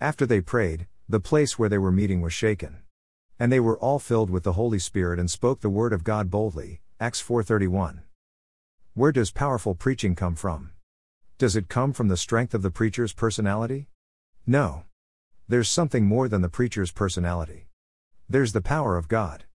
After they prayed, the place where they were meeting was shaken. And they were all filled with the Holy Spirit and spoke the word of God boldly. Acts 4:31. Where does powerful preaching come from? Does it come from the strength of the preacher's personality? No. There's something more than the preacher's personality. There's the power of God.